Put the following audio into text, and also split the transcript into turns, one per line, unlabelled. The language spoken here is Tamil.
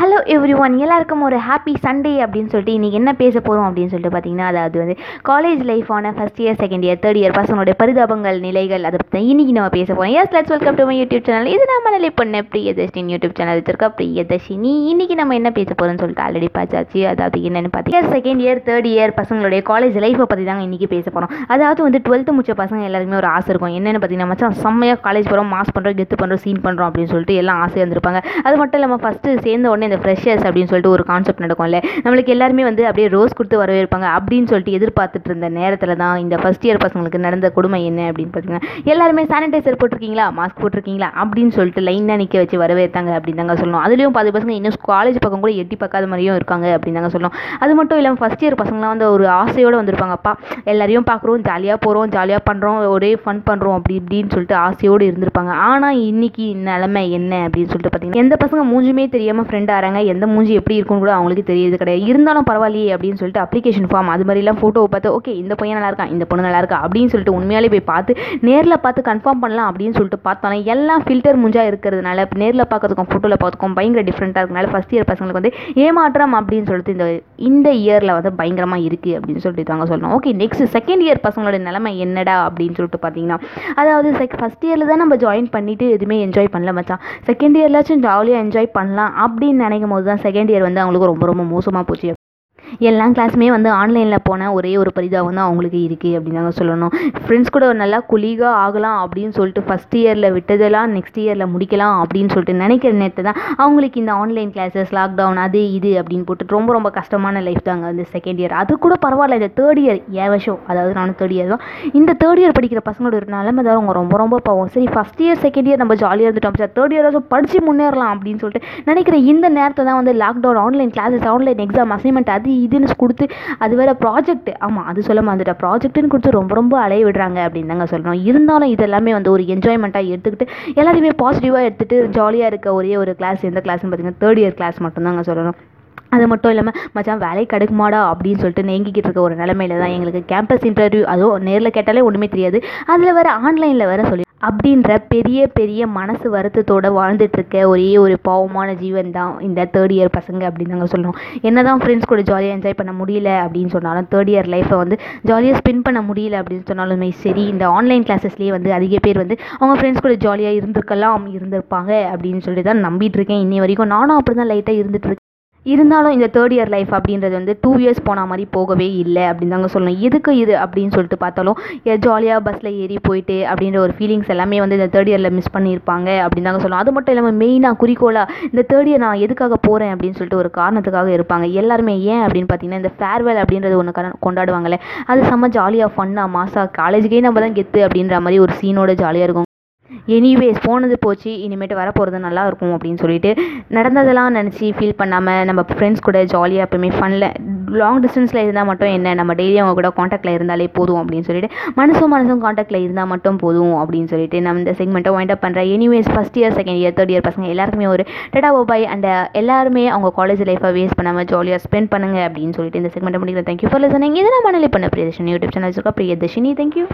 ஹலோ எவ்ரி ஒன் எல்லாருக்கும் ஒரு ஹாப்பி சண்டே அப்படின்னு சொல்லிட்டு இன்றைக்கி என்ன பேச போகிறோம் அப்படின்னு சொல்லிட்டு பார்த்தீங்கன்னா அதாவது வந்து college லைஃபான first year second year third year பசங்களோட பரிதாபங்கள் நிலைகள் அதை பற்றி இன்றைக்கி நம்ம பேச போகிறோம் yes let's welcome to my YouTube channel இது நான் மனநிலை பண்ண பிரியதர்ஷினி யூடியூப் சேனல் வச்சிருக்கா பிரியதர்ஷினி? இன்றைக்கி நம்ம என்ன பேச போகிறோம்னு சொல்லிட்டு ஆல்ரெடி பார்த்தாச்சு. அதாவது என்னென்னு பார்த்தீங்கன்னா செகண்ட் இயர் தேர்ட் இயர் பசங்களுடைய காலேஜ் லைஃப்பை பற்றி தாங்க இன்றைக்கி பேச போகிறோம் அதாவது வந்து டுவெல்த்து முடிச்ச பசங்க எல்லாருக்குமே ஒரு ஆசை இருக்கும். என்னென்னு பார்த்தீங்கன்னா மச்சான் செம்மையாக காலேஜ் போகிறோம் மாஸ் பண்ணுறோம் கெத்து பண்ணுறோம் சீன் பண்ணுறோம் அப்படின்னு சொல்லிட்டு எல்லாம் ஆசையாக இருந்திருப்பாங்க. அது மட்டும் இல்லாமல் ஃபஸ்ட்டு சேர்ந்த உடனே இந்த ஃப்ரெஷர்ஸ் அப்படின்னு சொல்லிட்டு ஒரு கான்செப்ட் நடக்கும்ல. நம்மளுக்கு எல்லாருமே வந்து அப்படியே ரோஸ் கொடுத்து வரவேற்பாங்க அப்படின்னு சொல்லிட்டு எதிர்பார்த்துட்டு இருந்த நேரத்தில் தான் இந்த ஃபஸ்ட் இயர் பசங்களுக்கு நடந்த கொடுமை என்ன அப்படின்னு பார்த்தீங்கன்னா எல்லாருமே சானிடைசர் போட்டிருக்கீங்களா? மாஸ்க் போட்டிருக்கீங்களா? அப்படின்னு சொல்லிட்டு லைனாக நிற்க வச்சு வரவேற்றாங்க அப்படின்னு தாங்க சொல்லணும். அதுலேயும் பாதி பசங்க இன்னும் காலேஜ் பக்கம் கூட எட்டி பார்க்காத மாதிரியும் இருக்காங்க அப்படின்னு தாங்க சொல்லணும். அது மட்டும் இல்லாமல் ஃபஸ்ட் இயர் பசங்களாம் வந்து ஒரு ஆசையோடு வந்திருப்பாங்கப்பா எல்லாரையும் பார்க்குறோம் ஜாலியாக போகிறோம் ஜாலியாக பண்ணுறோம் ஒரே ஃபன் பண்ணுறோம் அப்படி இப்படின்னு சொல்லிட்டு ஆசையோடு இருந்திருப்பாங்க. ஆனால் இன்னைக்கு நிலமை என்ன அப்படின்னு சொல்லிட்டு பார்த்தீங்கன்னா எந்த பசங்க மூஞ்சுமே தெரியாமல் ஃப்ரெண்டாக ஆறாங்க எந்த மூஞ்சி எப்படி இருக்கும்னு கூட அவங்களுக்கு தெரியுது கிடையாது. இருந்தாலும் பரவாயில்லையே அப்படின்னு சொல்லிட்டு அப்ளிகேஷன் ஃபார்ம் அது மாதிரிலாம் ஃபோட்டோவை பார்த்து ஓகே இந்த பையன் நல்லா இருக்கான் இந்த பொண்ணு நல்லா இருக்கா? அப்படின்னு சொல்லிட்டு உண்மையாலே போய் பார்த்து நேரில் பார்த்து கன்ஃபார்ம் பண்ணலாம் அப்படின்னு சொல்லிட்டு பார்த்தாலும் எல்லாம் ஃபில்டர் மூஞ்சாக இருக்கிறதுனால நேரில் பார்க்கறதுக்கும் ஃபோட்டோவில் பார்த்துக்கும் பயங்கர டிஃப்ரெண்ட்டாக இருக்கனால ஃபஸ்ட் இயர் பசங்களுக்கு வந்து ஏமாற்றம் அப்படின்னு சொல்லிட்டு இந்த இந்த இயரில் வந்து பயங்கரமாக இருக்குது அப்படின்னு சொல்லிட்டு தாங்க சொல்லணும். ஓகே நெக்ஸ்ட் செகண்ட் இயர் பசங்களோட நிலைமை என்னடா அப்படின்னு சொல்லிட்டு பார்த்தீங்கன்னா அதாவது செக் ஃபஸ்ட் இயரில் தான் நம்ம ஜாயின் பண்ணிவிட்டு எதுவுமே என்ஜாய் பண்ணல மச்சான். செகண்ட் இயர்லாச்சும் ஜாலியாக என்ஜாய் பண்ணலாம் அப்படின்னு நினைக்கும் போது தான் செகண்ட் இயர் வந்து அவங்களுக்கு ரொம்ப ரொம்ப மோசமாக போச்சு. எல்லா கிளாஸுமே வந்து ஆன்லைனில் போன ஒரே ஒரு பரிதாபம் தான் அவங்களுக்கு இருக்குது அப்படின்னு தாங்க சொல்லணும். ஃப்ரெண்ட்ஸ் கூட நல்லா குலீகாக ஆகலாம் அப்படின்னு சொல்லிட்டு ஃபஸ்ட் இயரில் விட்டதெல்லாம் நெக்ஸ்ட் இயரில் முடிக்கலாம் அப்படின்னு சொல்லிட்டு நினைக்கிற நேரத்தை தான் அவங்களுக்கு இந்த ஆன்லைன் கிளாஸஸ் லாக்டவுன் அது இது அப்படின்னு போட்டு ரொம்ப ரொம்ப கஷ்டமான லைஃப் தாங்க வந்து செகண்ட் இயர் அது கூட பரவாயில்ல இந்த தேர்ட் இயர் ஏன் வருஷம்? அதாவது நானும் தேர்ட் இயர் தான். இந்த தேர்ட் இயர் படிக்கிற பசங்களோட ஒரு நிலைமை தான் அவங்க ரொம்ப ரொம்ப பாவம். சரி ஃபஸ்ட் இயர் செகண்ட் இயர் நம்ம ஜாலியாக இருந்துட்டோம் சார் தேர்ட் இயர் படித்து முன்னேறலாம் அப்படின்னு சொல்லிட்டு நினைக்கிற இந்த நேரத்தை தான் வந்து lockdown online classes online exam assignment அது இதுன்னு கொடுத்து அது வேறு ப்ராஜெக்ட் ஆமாம் அது சொல்ல மறந்துட்டேன். ப்ராஜெக்ட்டுன்னு கொடுத்து ரொம்ப ரொம்ப அலைய விடுறாங்க அப்படின்னு தாங்க சொல்லணும். இருந்தாலும் இதெல்லாமே வந்து ஒரு என்ஜாய்மெண்ட்டாக எடுத்துக்கிட்டு எல்லாத்தையுமே பாசிட்டிவாக எடுத்துகிட்டு ஜாலியாக இருக்க ஒரே ஒரு கிளாஸ் எந்த கிளாஸ்னு பார்த்தீங்கன்னா தேர்ட் இயர் கிளாஸ் மட்டும்தாங்க சொல்லணும். அது மட்டும் இல்லாமல் மச்சான் வேலை கிடைக்குமாடா அப்படின்னு சொல்லிட்டு நேங்கிக்கிட்டு இருக்க ஒரு நிலமையில தான் எங்களுக்கு கேம்பஸ் இன்டர்வியூ அதுவும் நேரில் கேட்டாலே ஒன்றுமே தெரியாது. அதில் வேறு ஆன்லைனில் வேறு சொல்லி அப்படின்ற பெரிய பெரிய மனசு வருத்தத்தோடு வாழ்ந்துட்டுருக்க ஒரே ஒரு பாவமான ஜீவன் தான் இந்த தேர்ட் இயர் பசங்க அப்படின்னு நாங்கள் சொல்லணும் என்ன தான் ஃப்ரெண்ட்ஸ் கூட ஜாலியாக என்ஜாய் பண்ண முடியல அப்படின்னு சொன்னாலும் தேர்ட் இயர் லைஃப்பை வந்து ஜாலியாக ஸ்பெண்ட் பண்ண முடியல அப்படின்னு சொன்னாலுமே சரி இந்த ஆன்லைன் கிளாஸஸ்லேயே வந்து அதிக பேர் வந்து அவங்க ஃப்ரெண்ட்ஸ் கூட ஜாலியாக இருந்திருக்கலாம் இருந்திருப்பாங்க அப்படின்னு சொல்லி தான் நம்பிட்டு இருக்கேன். இன்னி வரைக்கும் நானும் அப்படி தான் லைட்டாக இருந்துட்டுருக்கேன் இருந்தாலும் இந்த தேர்ட் இயர் லைஃப் அப்படின்றது வந்து டூ இயர்ஸ் போன மாதிரி போகவே இல்லை அப்படின்னு தாங்க சொல்லணும். எதுக்கு இது அப்படின்னு சொல்லிட்டு பார்த்தாலும் ஜாலியாக பஸ்ஸில் ஏறி போயிட்டு அப்படின்ற ஒரு ஃபீலிங்ஸ் எல்லாமே வந்து இந்த தேர்ட் இயரில் மிஸ் பண்ணியிருப்பாங்க அப்படின்னு தாங்க சொல்லணும். அது மட்டும் இல்லாமல் மெயினாக குறிக்கோளாக இந்த தேர்ட் இயர் நான் எதுக்காக போகிறேன் அப்படின்னு சொல்லிட்டு ஒரு காரணத்துக்காக இருப்பாங்க. எல்லாருமே ஏன் அப்படின்னு பார்த்தீங்கன்னா இந்த ஃபேர்வெல் அப்படின்றது ஒன்று கொண்டாடுவாங்கல்ல அது செம்ம ஜாலியாக ஃபன்னாக மாசாக காலேஜுக்கே நம்ம தான் கெத்து அப்படின்ற மாதிரி ஒரு சீனோட ஜாலியாக இருக்கும். எனிவேஸ் போனது போச்சு இனிமேட்டு வரப்போகிறது நல்லா இருக்கும் அப்படின்னு சொல்லிட்டு நடந்ததெல்லாம் நினச்சி ஃபீல் பண்ணாமல் நம்ம ஃப்ரெண்ட்ஸ் கூட ஜாலியாக எப்பவுமே ஃபனில் லாங் டிஸ்டன்ஸில் இருந்தால் மட்டும் என்ன நம்ம டெய்லி அவங்க கூட காண்டாக்டில் இருந்தாலே போதும் அப்படின்னு சொல்லிட்டு மனசும் மனசும் காண்டாக்டில் இருந்தால் மட்டும் போதும் அப்படின்னு சொல்லிட்டு நம்ம இந்த செக்மெண்ட்டை வைண்ட் அப் பண்ணுறேன் anyways first year second year third year பசங்க எல்லாருக்குமே ஒரு டெடா பாய் அண்ட் எல்லாருமே அவங்க காலேஜ் லைஃப்பை வேஸ்ட் பண்ணாமல் ஜாலியாக ஸ்பெண்ட் பண்ணுங்க அப்படின்னு சொல்லிட்டு இந்த செக்மெண்ட்டை முடிக்கிறேன். தேங்க்யூ ஃபார் லிசனிங் இதை நான் மனநிலை பண்ண. பிரியதர்ஷினி யூடியூப் சேனல் இருக்கா பிரியதர்ஷினி. தேங்க்யூ